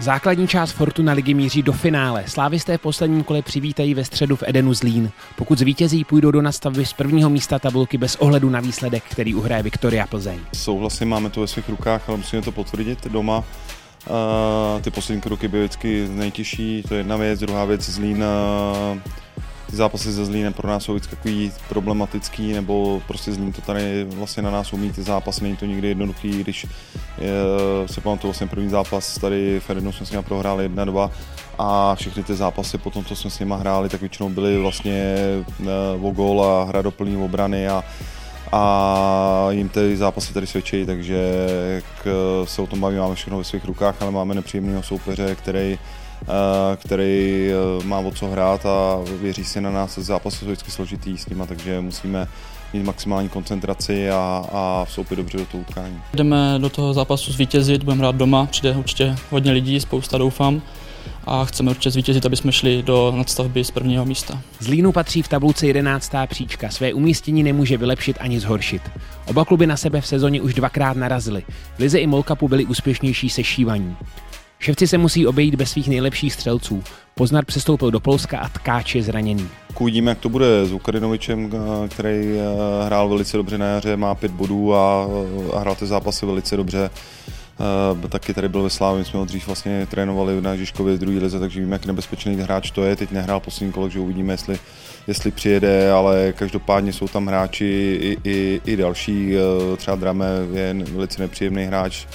Základní část Fortuna ligy míří do finále. Slávisté v posledním kole přivítají ve středu v Edenu Zlín. Pokud zvítězí, půjdou do nastavby z prvního místa tabulky bez ohledu na výsledek, který uhraje Viktoria Plzeň. Souhlasím, máme to ve svých rukách, ale musíme to potvrdit doma. Uh, ty poslední kroky byly vždycky nejtěžší, to je jedna věc, druhá věc Zlín uh, ty zápasy se Zlínem pro nás jsou vždycky takový problematický, nebo prostě Zlín to tady vlastně na nás umí ty zápasy, není to nikdy jednoduchý, když je, se pamatuju vlastně první zápas tady v Edenu jsme s nimi prohráli 1-2 a všechny ty zápasy potom, co jsme s nimi hráli, tak většinou byly vlastně uh, o gol a hra do obrany a a jim ty zápasy tady svědčí, takže jak se o tom bavíme, máme všechno ve svých rukách, ale máme nepříjemného soupeře, který Eh, který eh, má o co hrát a věří si na nás. Zápasy jsou vždycky složitý s nima, takže musíme mít maximální koncentraci a, a vstoupit dobře do toho utkání. Jdeme do toho zápasu zvítězit, budeme hrát doma, přijde určitě hodně lidí, spousta doufám a chceme určitě zvítězit, aby jsme šli do nadstavby z prvního místa. Zlínu patří v tabulce 11. příčka, své umístění nemůže vylepšit ani zhoršit. Oba kluby na sebe v sezóně už dvakrát narazili. V Lize i Molkapu byli úspěšnější se šívaní. Ševci se musí obejít bez svých nejlepších střelců. Poznar přestoupil do Polska a Tkáč je zraněný. Uvidíme, jak to bude s Ukrajinovičem, který eh, hrál velice dobře na jaře, má pět bodů a, a hrál ty zápasy velice dobře. Uh, taky tady byl ve Slávě, my jsme ho dřív vlastně trénovali na Žižkově v druhé lize, takže víme, jak nebezpečný hráč to je. Teď nehrál poslední kolo, že uvidíme, jestli, jestli přijede, ale každopádně jsou tam hráči i, i, i další. Uh, třeba Drame je velice nepříjemný hráč,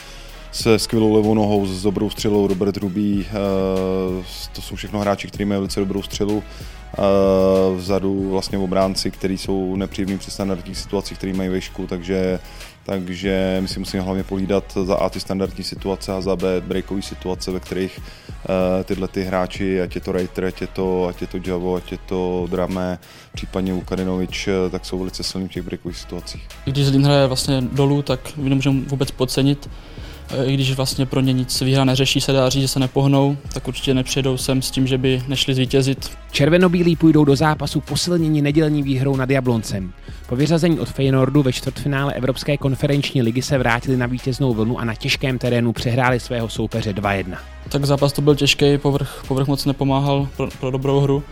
se skvělou levou nohou, s dobrou střelou, Robert Rubí, eh, to jsou všechno hráči, kteří mají velice dobrou střelu. Eh, vzadu vlastně obránci, kteří jsou nepříjemní při standardních situacích, který mají vešku, takže takže my si musíme hlavně polídat za A ty standardní situace a za B breakové situace, ve kterých uh, tyhle ty hráči, ať je to Reiter, ať je to, ať je to Javo, ať je to Drame, případně Vukadinovič, tak jsou velice silní v těch breakových situacích. Když Zlín hraje vlastně dolů, tak my nemůžeme vůbec podcenit i když vlastně pro ně nic výhra neřeší, se dá říct, že se nepohnou, tak určitě nepřijedou sem s tím, že by nešli zvítězit. Červenobílí půjdou do zápasu posilnění nedělní výhrou nad Jabloncem. Po vyřazení od Feyenoordu ve čtvrtfinále Evropské konferenční ligy se vrátili na vítěznou vlnu a na těžkém terénu přehráli svého soupeře 2-1. Tak zápas to byl těžký, povrch, povrch moc nepomáhal pro, pro dobrou hru.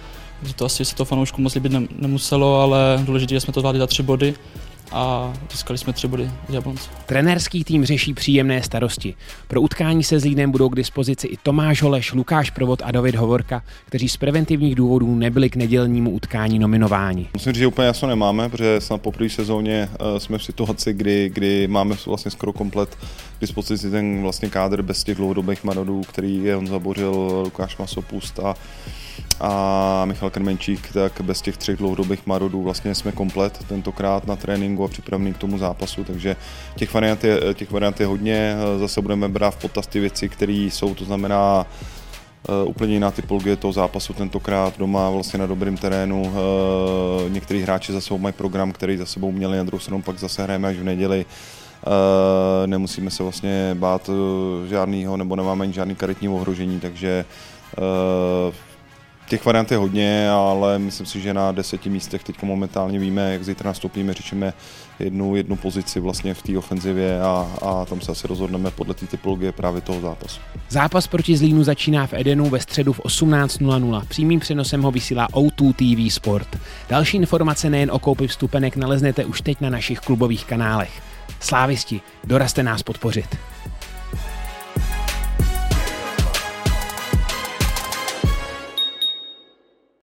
To asi se to fanoušku moc líbit nemuselo, ale důležité, že jsme to zvládli za tři body a získali jsme tři body z Jablonce. Trenérský tým řeší příjemné starosti. Pro utkání se Zlínem budou k dispozici i Tomáš Holeš, Lukáš Provod a David Hovorka, kteří z preventivních důvodů nebyli k nedělnímu utkání nominováni. Musím říct, že úplně jasno nemáme, protože snad po první sezóně eh, jsme v situaci, kdy, kdy máme vlastně skoro komplet k dispozici ten vlastně kádr bez těch dlouhodobých marodů, který je on zabořil Lukáš Masopust a a Michal Krmenčík, tak bez těch třech dlouhodobých marodů vlastně jsme komplet tentokrát na tréninku a připravený k tomu zápasu, takže těch variant je, těch variant je hodně, zase budeme brát v potaz ty věci, které jsou, to znamená Uh, úplně jiná typologie toho zápasu tentokrát doma vlastně na dobrém terénu. Uh, hráči za sebou mají program, který za sebou měli, na druhou stranu pak zase hrajeme až v neděli. Uh, nemusíme se vlastně bát žádného, nebo nemáme ani žádný karetní ohrožení, takže Těch variant je hodně, ale myslím si, že na deseti místech teď momentálně víme, jak zítra nastoupíme, řešíme jednu, jednu pozici vlastně v té ofenzivě a, a tam se asi rozhodneme podle té typologie právě toho zápasu. Zápas proti Zlínu začíná v Edenu ve středu v 18.00. Přímým přenosem ho vysílá O2 TV Sport. Další informace nejen o koupi vstupenek naleznete už teď na našich klubových kanálech. Slávisti, dorazte nás podpořit.